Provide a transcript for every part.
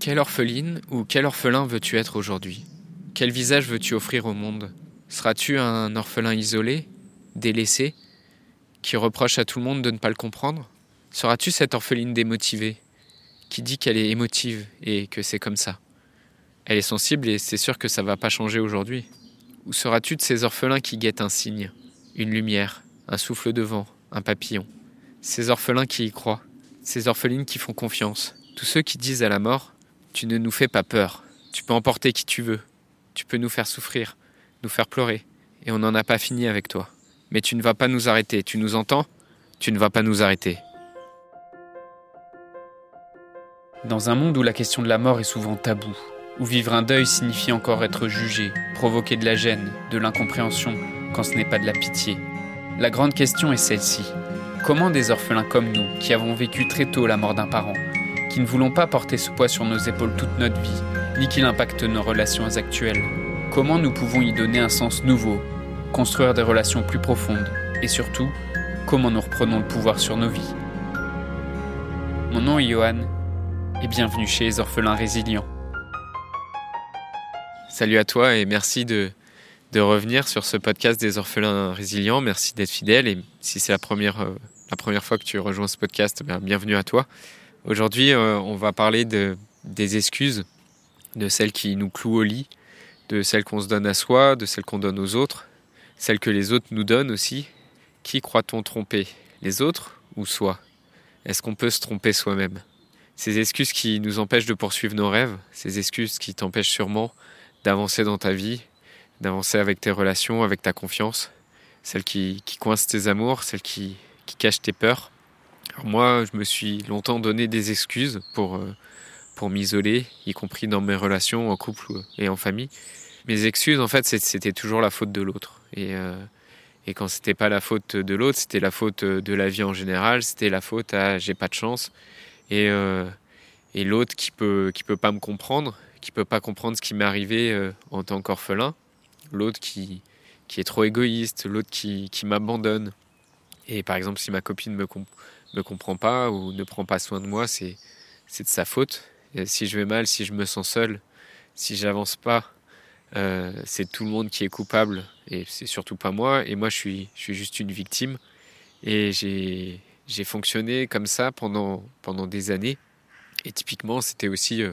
Quelle orpheline ou quel orphelin veux-tu être aujourd'hui? Quel visage veux-tu offrir au monde? Seras-tu un orphelin isolé, délaissé, qui reproche à tout le monde de ne pas le comprendre? Seras-tu cette orpheline démotivée, qui dit qu'elle est émotive et que c'est comme ça? Elle est sensible et c'est sûr que ça va pas changer aujourd'hui. Ou seras-tu de ces orphelins qui guettent un signe, une lumière, un souffle de vent, un papillon? Ces orphelins qui y croient, ces orphelines qui font confiance, tous ceux qui disent à la mort tu ne nous fais pas peur. Tu peux emporter qui tu veux. Tu peux nous faire souffrir, nous faire pleurer. Et on n'en a pas fini avec toi. Mais tu ne vas pas nous arrêter. Tu nous entends? Tu ne vas pas nous arrêter. Dans un monde où la question de la mort est souvent taboue, où vivre un deuil signifie encore être jugé, provoquer de la gêne, de l'incompréhension, quand ce n'est pas de la pitié, la grande question est celle-ci. Comment des orphelins comme nous, qui avons vécu très tôt la mort d'un parent, qui ne voulons pas porter ce poids sur nos épaules toute notre vie, ni qu'il impacte nos relations actuelles. Comment nous pouvons y donner un sens nouveau, construire des relations plus profondes, et surtout, comment nous reprenons le pouvoir sur nos vies? Mon nom est Johan, et bienvenue chez les orphelins résilients. Salut à toi et merci de, revenir sur ce podcast des orphelins résilients. Merci d'être fidèle et si c'est la première, euh, fois que tu rejoins ce podcast, ben, bienvenue à toi. Aujourd'hui, euh, on va parler de, des excuses, de celles qui nous clouent au lit, de celles qu'on se donne à soi, de celles qu'on donne aux autres, celles que les autres nous donnent aussi. Qui croit-on tromper Les autres ou soi? Est-ce qu'on peut se tromper soi-même? Ces excuses qui nous empêchent de poursuivre nos rêves, ces excuses qui t'empêchent sûrement d'avancer dans ta vie, d'avancer avec tes relations, avec ta confiance, celles qui, coincent tes amours, celles qui cachent tes peurs moi, je me suis longtemps donné des excuses pour, euh, pour m'isoler, y compris dans mes relations en couple et en famille. Mes excuses, en fait, c'était toujours la faute de l'autre. Et, euh, et quand c'était pas la faute de l'autre, c'était la faute de la vie en général, c'était la faute à j'ai pas de chance. Et, euh, et l'autre qui peut, qui peut pas me comprendre, qui peut pas comprendre ce qui m'est arrivé en tant qu'orphelin, l'autre qui, qui est trop égoïste, l'autre qui, qui m'abandonne. Et par exemple, si ma copine me, me comprend pas ou ne prend pas soin de moi, c'est de sa faute. Si je vais mal, si je me sens seul, si j'avance pas, euh, c'est tout le monde qui est coupable et c'est surtout pas moi. Et moi, je suis je suis juste une victime. Et j'ai j'ai fonctionné comme ça pendant pendant des années. Et typiquement, c'était aussi euh,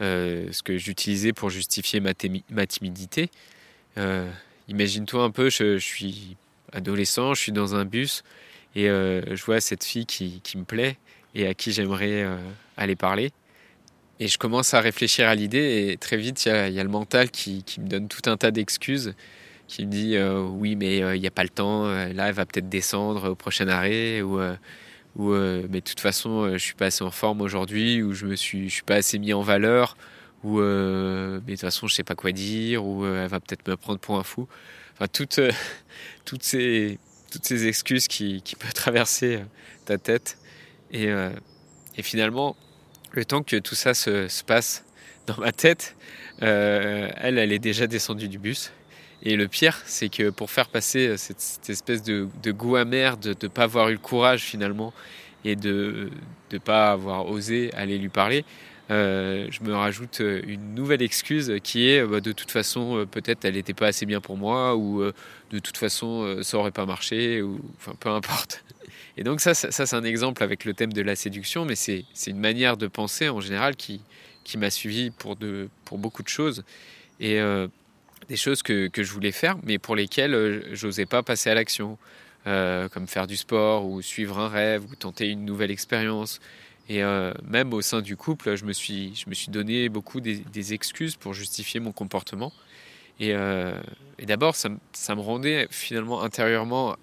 euh, ce que j'utilisais pour justifier ma, ma timidité. Imagine-toi un peu, je, je suis adolescent, je suis dans un bus, et euh, je vois cette fille qui, qui, me plaît et à qui j'aimerais euh, aller parler. Et je commence à réfléchir à l'idée et très vite, il y, a le mental qui, qui, me donne tout un tas d'excuses, qui me dit euh, oui mais il n'y a pas le temps, là elle va peut-être descendre au prochain arrêt, ou, ou mais de toute façon je suis pas assez en forme aujourd'hui, ou je me suis, je suis pas assez mis en valeur, ou mais de toute façon je sais pas quoi dire, ou elle va peut-être me prendre pour un fou. Enfin toutes, toutes ces toutes ces excuses qui, qui peuvent traverser euh, ta tête. Et, euh, et, finalement, le temps que tout ça se, se passe dans ma tête, euh, elle, elle est déjà descendue du bus. Et le pire, c'est que pour faire passer cette, cette espèce de, de, goût amer, de ne pas avoir eu le courage finalement, et de ne pas avoir osé aller lui parler, euh, je me rajoute une nouvelle excuse qui est bah, de toute façon euh, peut-être elle n'était pas assez bien pour moi ou euh, de toute façon ça aurait pas marché ou enfin peu importe. Et donc ça, c'est un exemple avec le thème de la séduction, mais c'est une manière de penser en général qui, qui m'a suivi pour, de, pour beaucoup de choses et euh, des choses que, que, je voulais faire mais pour lesquelles euh, j'osais pas passer à l'action. Euh, comme faire du sport ou suivre un rêve ou tenter une nouvelle expérience et euh, même au sein du couple, je me suis, je me suis donné beaucoup des, excuses pour justifier mon comportement. Et, euh, d'abord, ça, ça, me rendait finalement intérieurement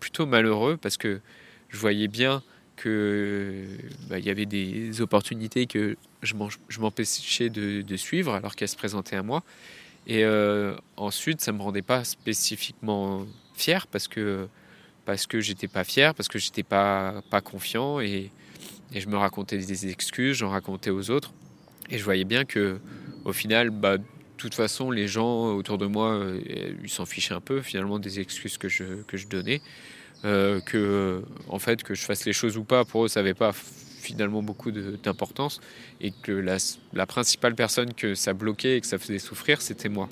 plutôt malheureux parce que je voyais bien qu'il bah, y avait des opportunités que je m'empêchais de, de, suivre alors qu'elles se présentaient à moi. Et euh, ensuite, ça ne me rendait pas spécifiquement fier parce que, parce que j'étais pas fier, parce que j'étais pas, pas confiant et, et je me racontais des excuses, j'en racontais aux autres. Et je voyais bien que, au final, bah, de toute façon, les gens autour de moi, euh, ils s'en fichaient un peu finalement des excuses que je, que je donnais. Euh, que, en fait, que je fasse les choses ou pas, pour eux, ça n'avait pas finalement beaucoup d'importance et que la, la, principale personne que ça bloquait et que ça faisait souffrir, c'était moi.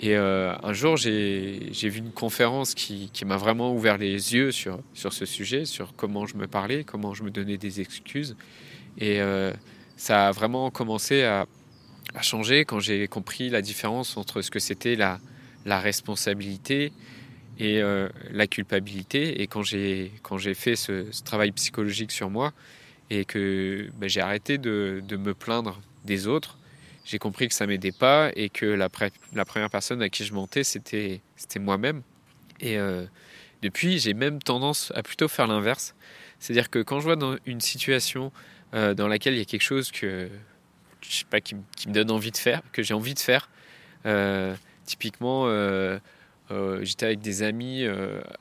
Et euh, un jour, j'ai vu une conférence qui, m'a vraiment ouvert les yeux sur, sur ce sujet, sur comment je me parlais, comment je me donnais des excuses. Et euh, ça a vraiment commencé à, changer quand j'ai compris la différence entre ce que c'était la, la responsabilité et euh, la culpabilité. Et quand j'ai fait ce, travail psychologique sur moi et que ben, j'ai arrêté de, me plaindre des autres, j'ai compris que ça m'aidait pas et que la, la, première personne à qui je mentais, c'était moi-même. Et euh, depuis, j'ai même tendance à plutôt faire l'inverse. C'est-à-dire que quand je vois dans une situation euh, dans laquelle il y a quelque chose que, je sais pas, qui, me donne envie de faire, que j'ai envie de faire, euh, typiquement, j'étais avec des amis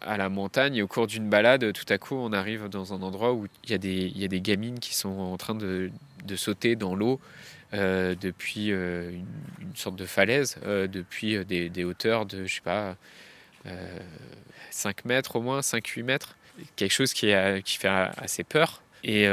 à la montagne et au cours d'une balade, tout à coup, on arrive dans un endroit où il y, y a des gamines qui sont en train de, de sauter dans l'eau. Euh, depuis euh, une, sorte de falaise, euh, depuis des, hauteurs de, je sais pas, 5 mètres au moins, 5-8 mètres. Quelque chose qui, qui fait assez peur. Et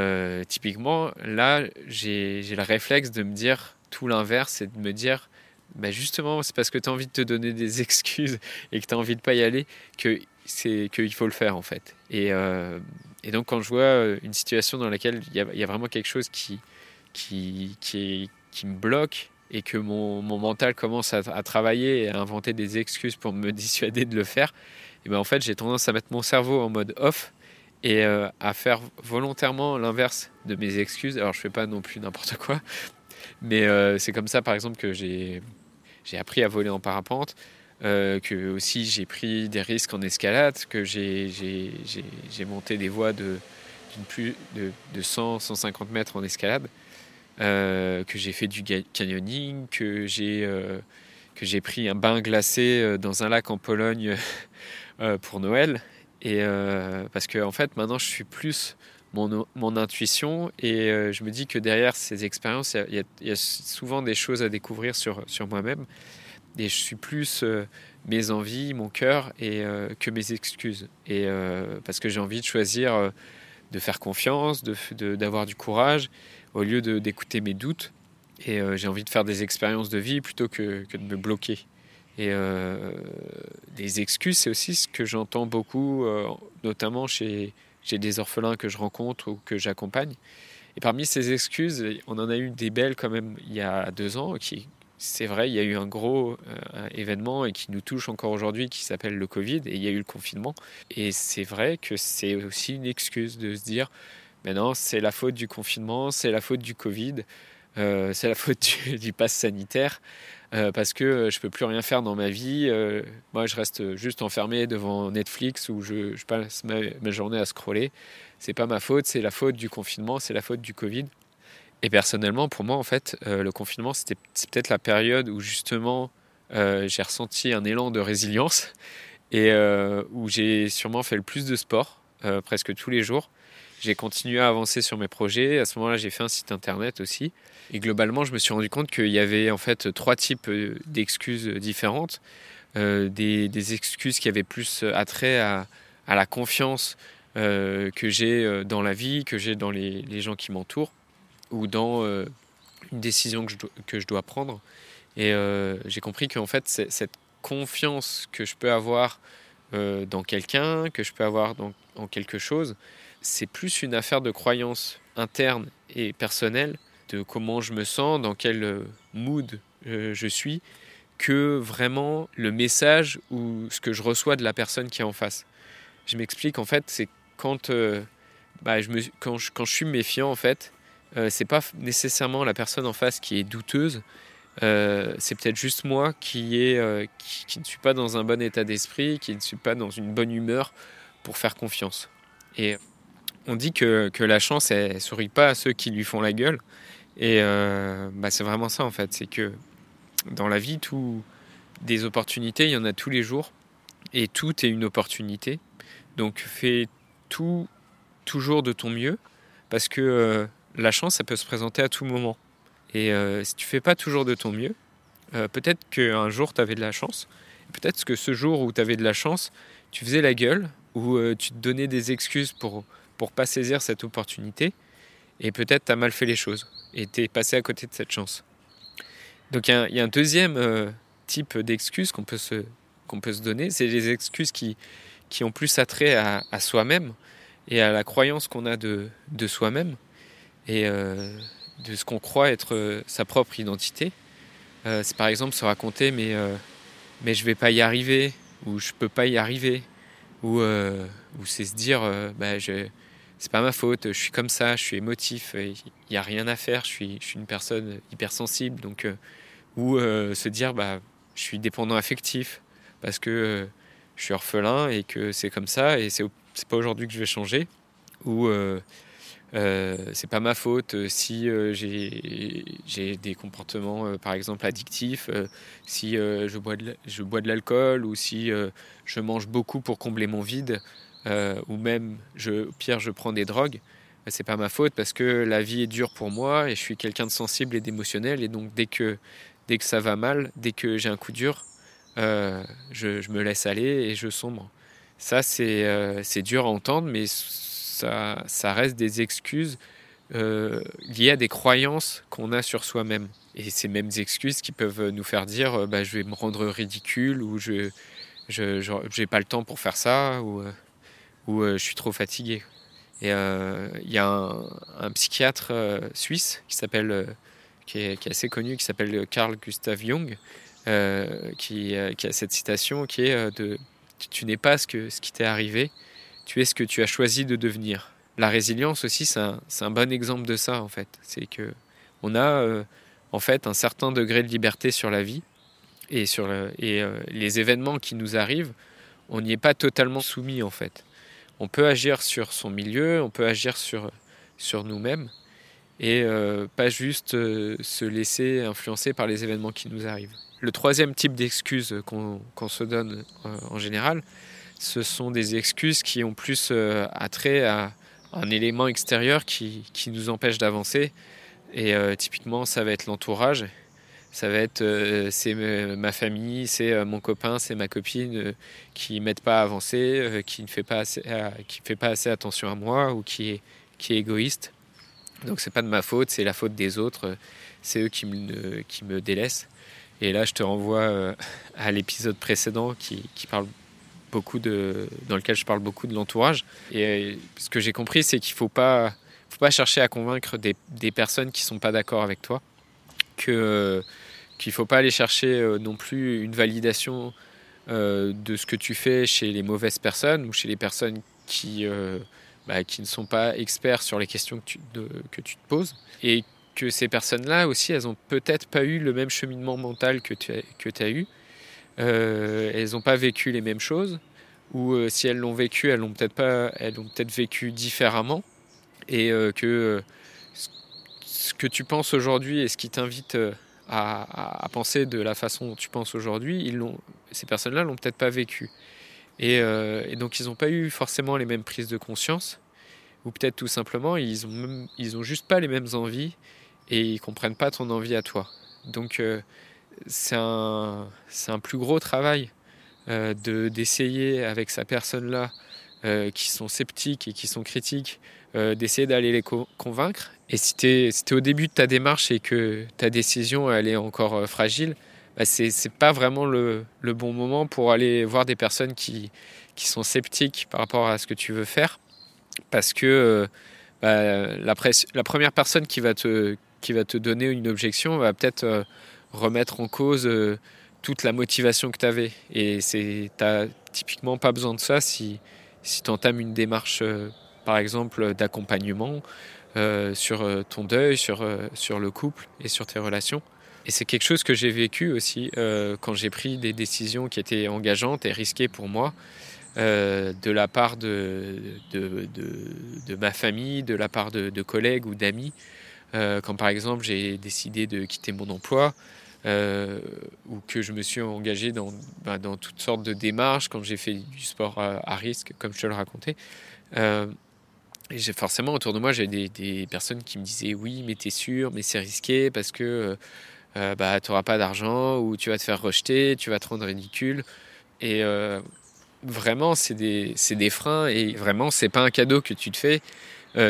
typiquement, là, j'ai le réflexe de me dire tout l'inverse et de me dire, bah justement, c'est parce que tu as envie de te donner des excuses et que tu as envie de pas y aller que c'est qu'il faut le faire en fait. Et, donc quand je vois une situation dans laquelle il y, a vraiment quelque chose qui, qui, qui, me bloque et que mon, mon mental commence à, travailler et à inventer des excuses pour me dissuader de le faire, et ben en fait j'ai tendance à mettre mon cerveau en mode off et euh, à faire volontairement l'inverse de mes excuses. Alors je fais pas non plus n'importe quoi, mais euh, c'est comme ça par exemple que j'ai appris à voler en parapente, euh, que aussi j'ai pris des risques en escalade, que j'ai monté des voies de, plus de, de 100, 150 mètres en escalade, euh, que j'ai fait du canyoning, que j'ai euh, que j'ai pris un bain glacé euh, dans un lac en Pologne pour Noël. Et parce que en fait maintenant je suis plus mon, mon, intuition et je me dis que derrière ces expériences, il y, a souvent des choses à découvrir sur, sur moi-même et je suis plus mes envies, mon cœur et que mes excuses. Et parce que j'ai envie de choisir de faire confiance, d'avoir de, du courage au lieu d'écouter mes doutes. Et j'ai envie de faire des expériences de vie plutôt que, que de me bloquer. Et des excuses, c'est aussi ce que j'entends beaucoup, notamment chez, j'ai des orphelins que je rencontre ou que j'accompagne. Et parmi ces excuses, on en a eu des belles quand même il y a deux ans, c'est vrai, il y a eu un gros euh, événement et qui nous touche encore aujourd'hui, qui s'appelle le Covid, et il y a eu le confinement. Et c'est vrai que c'est aussi une excuse de se dire, maintenant c'est la faute du confinement, c'est la faute du Covid, euh, c'est la faute du, du pass sanitaire. Euh, parce que je peux plus rien faire dans ma vie. Euh, moi, je reste juste enfermé devant Netflix où je, passe ma, ma, journée à scroller. C'est pas ma faute, c'est la faute du confinement, c'est la faute du Covid. Et personnellement, pour moi, en fait, euh, le confinement, c'était peut-être la période où justement euh, j'ai ressenti un élan de résilience et euh, où j'ai sûrement fait le plus de sport, presque tous les jours. J'ai continué à avancer sur mes projets. À ce moment-là, j'ai fait un site internet aussi. Et globalement, je me suis rendu compte qu'il y avait en fait trois types d'excuses différentes. Euh, des, excuses qui avaient plus attrait à, la confiance euh, que j'ai dans la vie, que j'ai dans les, gens qui m'entourent, ou dans euh, une décision que je, dois, prendre. Et euh, j'ai compris qu'en fait, cette confiance que je peux avoir euh, dans quelqu'un, que je peux avoir dans, en quelque chose, c'est plus une affaire de croyance interne et personnelle, de comment je me sens, dans quel mood euh, je suis, que vraiment le message ou ce que je reçois de la personne qui est en face. Je m'explique, en fait, c'est quand, euh, bah, je quand, je, quand je suis méfiant, en fait, euh, c'est pas nécessairement la personne en face qui est douteuse, euh, c'est peut-être juste moi qui, est, euh, qui, ne suis pas dans un bon état d'esprit, qui ne suis pas dans une bonne humeur pour faire confiance. Et on dit que, que la chance, elle, elle sourit pas à ceux qui lui font la gueule. Et euh, bah c'est vraiment ça en fait, c'est que dans la vie, tout, des opportunités, il y en a tous les jours, et tout est une opportunité. Donc fais tout toujours de ton mieux, parce que euh, la chance, ça peut se présenter à tout moment. Et euh, si tu fais pas toujours de ton mieux, peut-être qu'un jour tu avais de la chance, peut-être que ce jour où tu avais de la chance, tu faisais la gueule, ou tu te donnais des excuses pour pour pas saisir cette opportunité. et peut-être tu mal fait les choses et tu es passé à côté de cette chance. Donc il y, a un deuxième euh, type d'excuses qu'on peut, se, peut se donner, c'est les excuses qui, qui ont plus attrait à, à soi-même et à la croyance qu'on a de, de soi-même et euh, de ce qu'on croit être euh, sa propre identité. c'est par exemple se raconter mais, mais je vais pas y arriver ou je peux pas y arriver ou, ou c'est se dire bah, je, c'est pas ma faute, je suis comme ça, je suis émotif, il n'y a rien à faire, je suis, je suis une personne hypersensible, donc euh, ou euh, se dire bah je suis dépendant affectif parce que euh, je suis orphelin et que c'est comme ça et c'est c'est pas aujourd'hui que je vais changer ou c'est pas ma faute si j'ai des comportements par exemple addictifs, si je bois de, je bois de l'alcool ou si je mange beaucoup pour combler mon vide. Euh, ou même, je, pire, je prends des drogues, bah, c'est pas ma faute parce que la vie est dure pour moi et je suis quelqu'un de sensible et d'émotionnel. Et donc, dès que, dès que ça va mal, dès que j'ai un coup dur, euh, je, me laisse aller et je sombre. Ça, c'est euh, dur à entendre, mais ça, ça reste des excuses liées à des croyances qu'on a sur soi-même. Et ces mêmes excuses qui peuvent nous faire dire bah, je vais me rendre ridicule ou je n'ai pas le temps pour faire ça. Ou, où euh, je suis trop fatigué. Et euh, il y a un, psychiatre euh, suisse qui s'appelle, qui est, assez connu, qui s'appelle Carl Gustav Jung, qui, a cette citation qui est de tu n'es pas ce, que, ce qui t'est arrivé, tu es ce que tu as choisi de devenir. La résilience aussi, c'est un, bon exemple de ça en fait. C'est que on a en fait un certain degré de liberté sur la vie et sur et les événements qui nous arrivent, on n'y est pas totalement soumis en fait on peut agir sur son milieu, on peut agir sur, nous-mêmes et euh, pas juste euh, se laisser influencer par les événements qui nous arrivent. Le troisième type d'excuses qu'on se donne euh, en général, ce sont des excuses qui ont plus attrait à un élément extérieur qui nous empêche d'avancer. Et typiquement, ça va être l'entourage ça va être euh, c'est ma famille, c'est euh, mon copain, c'est ma copine euh, qui m'aide pas à avancer, qui ne fait pas assez, qui fait pas assez attention à moi ou qui est qui est égoïste. Donc c'est pas de ma faute, c'est la faute des autres, c'est eux qui me qui me délaissent. Et là, je te renvoie à l'épisode précédent qui, qui parle beaucoup de dans lequel je parle beaucoup de l'entourage. Et ce que j'ai compris, c'est qu'il faut pas faut pas chercher à convaincre des, des personnes qui sont pas d'accord avec toi que qu'il ne faut pas aller chercher euh, non plus une validation euh, de ce que tu fais chez les mauvaises personnes ou chez les personnes qui, euh, bah, qui ne sont pas experts sur les questions que tu, que tu te poses. Et que ces personnes-là aussi, elles n'ont peut-être pas eu le même cheminement mental que tu as, que as eu. elles n'ont pas vécu les mêmes choses. Ou si elles l'ont vécu, elles l'ont peut-être pas, elles ont peut-être vécu différemment. Et que ce que tu penses aujourd'hui et ce qui t'invite à, penser de la façon dont tu penses aujourd'hui, ils ces personnes-là l'ont peut-être pas vécu. Et, euh, donc ils n'ont pas eu forcément les mêmes prises de conscience, ou peut-être tout simplement ils ont, juste pas les mêmes envies et ils comprennent pas ton envie à toi. Donc euh, c'est un, plus gros travail euh, de, d'essayer avec sa personne-là, qui sont sceptiques et qui sont critiques, d'essayer d'aller les convaincre et si tu es, au début de ta démarche et que ta décision est encore euh, fragile, bah c'est pas vraiment le, le, bon moment pour aller voir des personnes qui, qui sont sceptiques par rapport à ce que tu veux faire. Parce que euh, bah, la, la, première personne qui va, te, qui va te donner une objection va peut-être euh, remettre en cause toute la motivation que tu avais. Et tu n'as typiquement pas besoin de ça si, si tu entames une démarche, par exemple, d'accompagnement euh, sur euh, ton deuil, sur, euh, sur le couple et sur tes relations. Et c'est quelque chose que j'ai vécu aussi quand j'ai pris des décisions qui étaient engageantes et risquées pour moi, de la part de, de, de, ma famille, de la part de, collègues ou d'amis. quand par exemple j'ai décidé de quitter mon emploi, ou que je me suis engagé dans, bah, dans toutes sortes de démarches, quand j'ai fait du sport à, risque, comme je te le racontais. Et j'ai forcément autour de moi, j'ai des, personnes qui me disaient oui, mais t'es sûr, mais c'est risqué parce que euh, euh bah, tu n'auras pas d'argent ou tu vas te faire rejeter, tu vas te rendre ridicule. Et euh, vraiment, c'est des, freins et vraiment, c'est pas un cadeau que tu te fais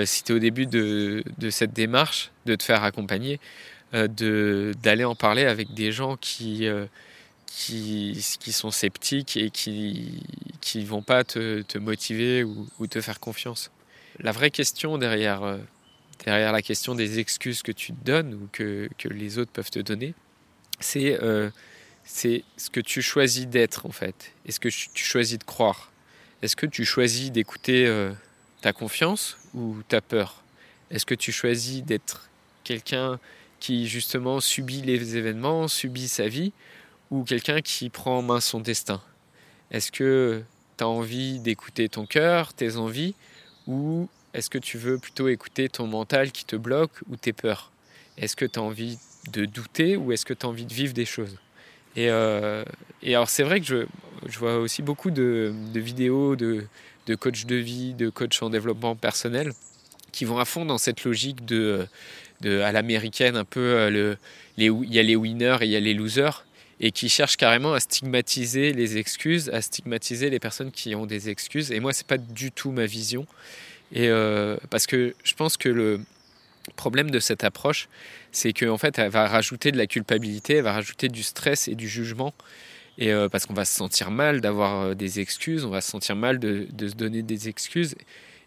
si tu es au début de, cette démarche, de te faire accompagner, d'aller en parler avec des gens qui, qui, qui, sont sceptiques et qui ne vont pas te, te motiver ou, te faire confiance. La vraie question derrière, derrière la question des excuses que tu te donnes ou que, que les autres peuvent te donner, c'est c'est ce que tu choisis d'être en fait. Est-ce que tu choisis de croire Est-ce que tu choisis d'écouter euh, ta confiance ou ta peur? Est-ce que tu choisis d'être quelqu'un justement subit les événements, subit sa vie, ou quelqu'un qui prend en main son destin? Est-ce que tu as envie d'écouter ton cœur, tes envies, ou est-ce que tu veux plutôt écouter ton mental qui te bloque ou tes peurs? Est-ce que tu as envie de douter ou est-ce que tu as envie de vivre des choses? Et, euh, alors c'est vrai que je, vois aussi beaucoup de, de vidéos de, de coachs de vie, de coachs en développement personnel qui vont à fond dans cette logique de, à l'américaine un peu euh, il y a les winners et il y a les losers et qui cherchent carrément à stigmatiser les excuses, à stigmatiser les personnes qui ont des excuses. Et moi, c'est pas du tout ma vision. Et euh, parce que je pense que le problème de cette approche, c'est qu'en fait, elle va rajouter de la culpabilité, elle va rajouter du stress et du jugement. Et euh, parce qu'on va se sentir mal d'avoir des excuses, on va se sentir mal de se donner des excuses.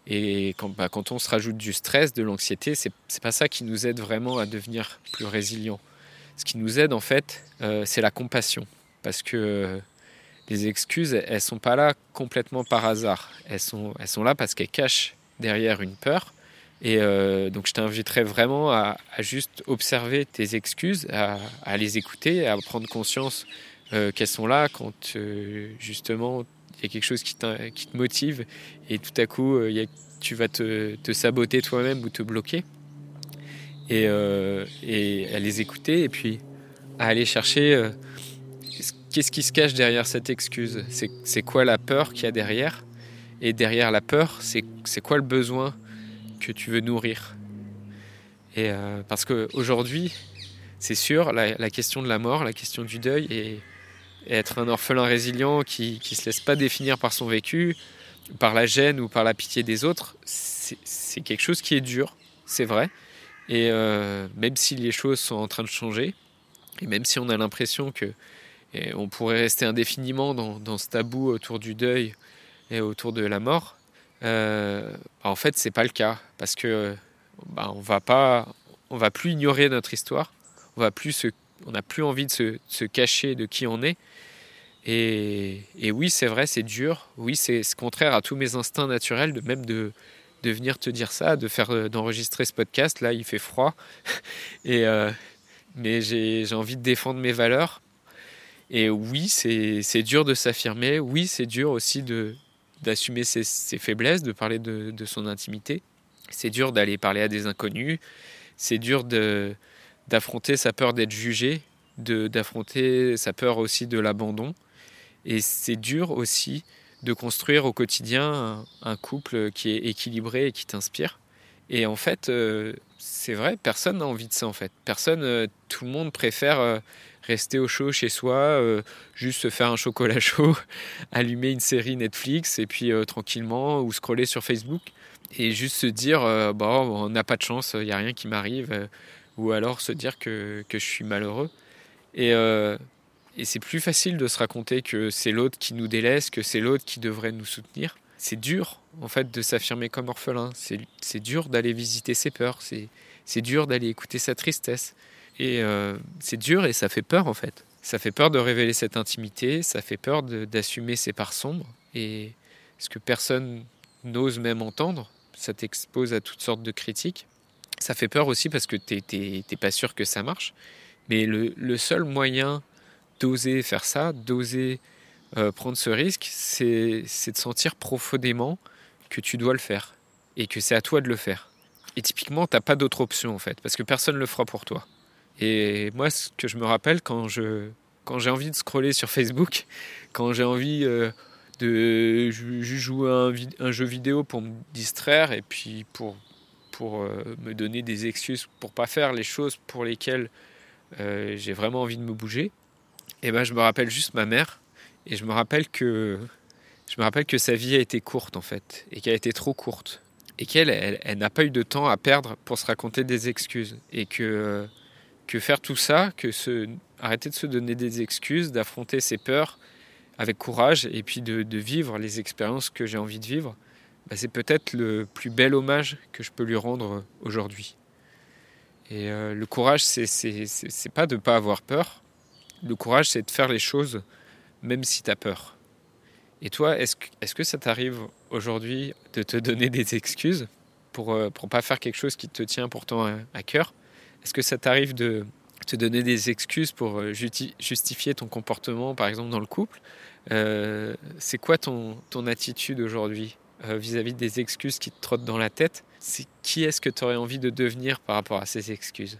Et quand, bah, quand, on se rajoute du stress, de l'anxiété, c'est, pas ça qui nous aide vraiment à devenir plus résilient. Ce qui nous aide en fait, euh, c'est la compassion. Parce que les excuses, elles sont pas là complètement par hasard. Elles sont, elles sont là parce qu'elles cachent derrière une peur et euh, donc je t'inviterais vraiment à, juste observer tes excuses, à, les écouter, à prendre conscience euh, qu'elles sont là quand euh, justement il y a quelque chose qui, te motive et tout à coup tu vas te, saboter toi-même ou te bloquer. Et, et, à les écouter et puis à aller chercher qu'est-ce qui se cache derrière cette excuse? C'est quoi la peur qu'il y a derrière? Et derrière la peur, c'est quoi le besoin que tu veux nourrir? Et euh, parce qu'aujourd'hui, c'est sûr, la, question de la mort, la question du deuil, être un orphelin résilient qui ne se laisse pas définir par son vécu, par la gêne ou par la pitié des autres, c'est quelque chose qui est dur, c'est vrai. Et euh, même si les choses sont en train de changer, et même si on a l'impression que on pourrait rester indéfiniment dans, dans, ce tabou autour du deuil et autour de la mort, euh, en fait, c'est pas le cas parce que bah, on va va plus ignorer notre histoire. On va plus on n'a plus envie de se, cacher de qui on est. Et, oui, c'est vrai, c'est dur. Oui, c'est contraire à tous mes instincts naturels, de même de, de venir te dire ça, de faire euh, d'enregistrer ce podcast. Là, il fait froid, et euh, mais j'ai envie de défendre mes valeurs. Et oui, c'est dur de s'affirmer. Oui, c'est dur aussi de, d'assumer ses, faiblesses, de parler de, son intimité. C'est dur d'aller parler à des inconnus. C'est dur d'affronter sa peur d'être jugé, d'affronter sa peur aussi de l'abandon. Et c'est dur aussi de construire au quotidien un, couple qui est équilibré et qui t'inspire. Et en fait, euh, c'est vrai, personne n'a envie de ça en fait. Personne, euh, tout le monde préfère euh, rester au chaud chez soi, juste se faire un chocolat chaud, allumer une série Netflix et puis tranquillement ou scroller sur Facebook et juste se dire bon, on n'a pas de chance, il n'y a rien qui m'arrive ou alors se dire que, que je suis malheureux. Et, et c'est plus facile de se raconter que c'est l'autre qui nous délaisse, que c'est l'autre qui devrait nous soutenir. C'est dur en fait de s'affirmer comme orphelin, c'est dur d'aller visiter ses peurs, c'est dur d'aller écouter sa tristesse. Et euh, c'est dur et ça fait peur en fait. Ça fait peur de révéler cette intimité, ça fait peur d'assumer ses parts sombres et ce que personne n'ose même entendre. Ça t'expose à toutes sortes de critiques. Ça fait peur aussi parce que tu n'es pas sûr que ça marche. Mais le, seul moyen d'oser faire ça, d'oser euh, prendre ce risque, c'est de sentir profondément que tu dois le faire et que c'est à toi de le faire. Et typiquement, tu n'as pas d'autre option en fait, parce que personne ne le fera pour toi. Et moi, ce que je me rappelle quand j'ai envie de scroller sur Facebook, quand j'ai envie euh, de jouer un, un, jeu vidéo pour me distraire et puis pour, pour euh, me donner des excuses pour pas faire les choses pour lesquelles euh, j'ai vraiment envie de me bouger, et ben je me rappelle juste ma mère et je me rappelle que je me rappelle que sa vie a été courte en fait et qu'elle a été trop courte et qu'elle, elle, n'a pas eu de temps à perdre pour se raconter des excuses. Et que, que faire tout ça, que se, arrêter de se donner des excuses, d'affronter ses peurs avec courage et puis de, vivre les expériences que j'ai envie de vivre, bah, c'est peut-être le plus bel hommage que je peux lui rendre aujourd'hui. Et euh, le courage, c'est, pas de ne pas avoir peur. Le courage, c'est de faire les choses même si tu as peur. Et toi, est-ce que, ça t'arrive aujourd'hui de te donner des excuses pour ne euh, pas faire quelque chose qui te tient pourtant à, cœur? Est-ce que ça t'arrive de te donner des excuses pour euh, justifier ton comportement, par exemple, dans le couple? Euh, C'est quoi ton, ton attitude aujourd'hui? Vis-à-vis des excuses qui te trottent dans la tête C'est qui est-ce que tu aurais envie de devenir par rapport à ces excuses?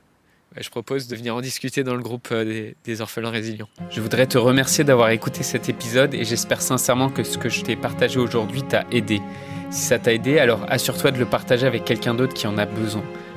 Je propose de venir en discuter dans le groupe euh, des, orphelins résilients. Je voudrais te remercier d'avoir écouté cet épisode et j'espère sincèrement que ce que je t'ai partagé aujourd'hui t'a aidé. Si ça t'a aidé, alors assure-toi de le partager avec quelqu'un d'autre qui en a besoin.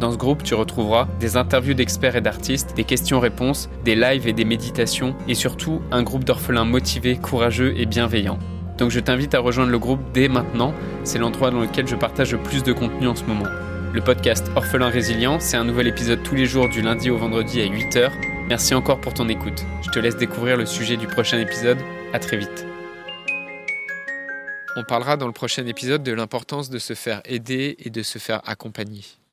Dans ce groupe, tu retrouveras des interviews d'experts et d'artistes, des questions-réponses, des lives et des méditations, et surtout un groupe d'orphelins motivés, courageux et bienveillants. Donc je t'invite à rejoindre le groupe dès maintenant, c'est l'endroit dans lequel je partage le plus de contenu en ce moment. Le podcast Orphelin Résilient, c'est un nouvel épisode tous les jours du lundi au vendredi à 8h. Merci encore pour ton écoute. Je te laisse découvrir le sujet du prochain épisode. À très vite. On parlera dans le prochain épisode de l'importance de se faire aider et de se faire accompagner.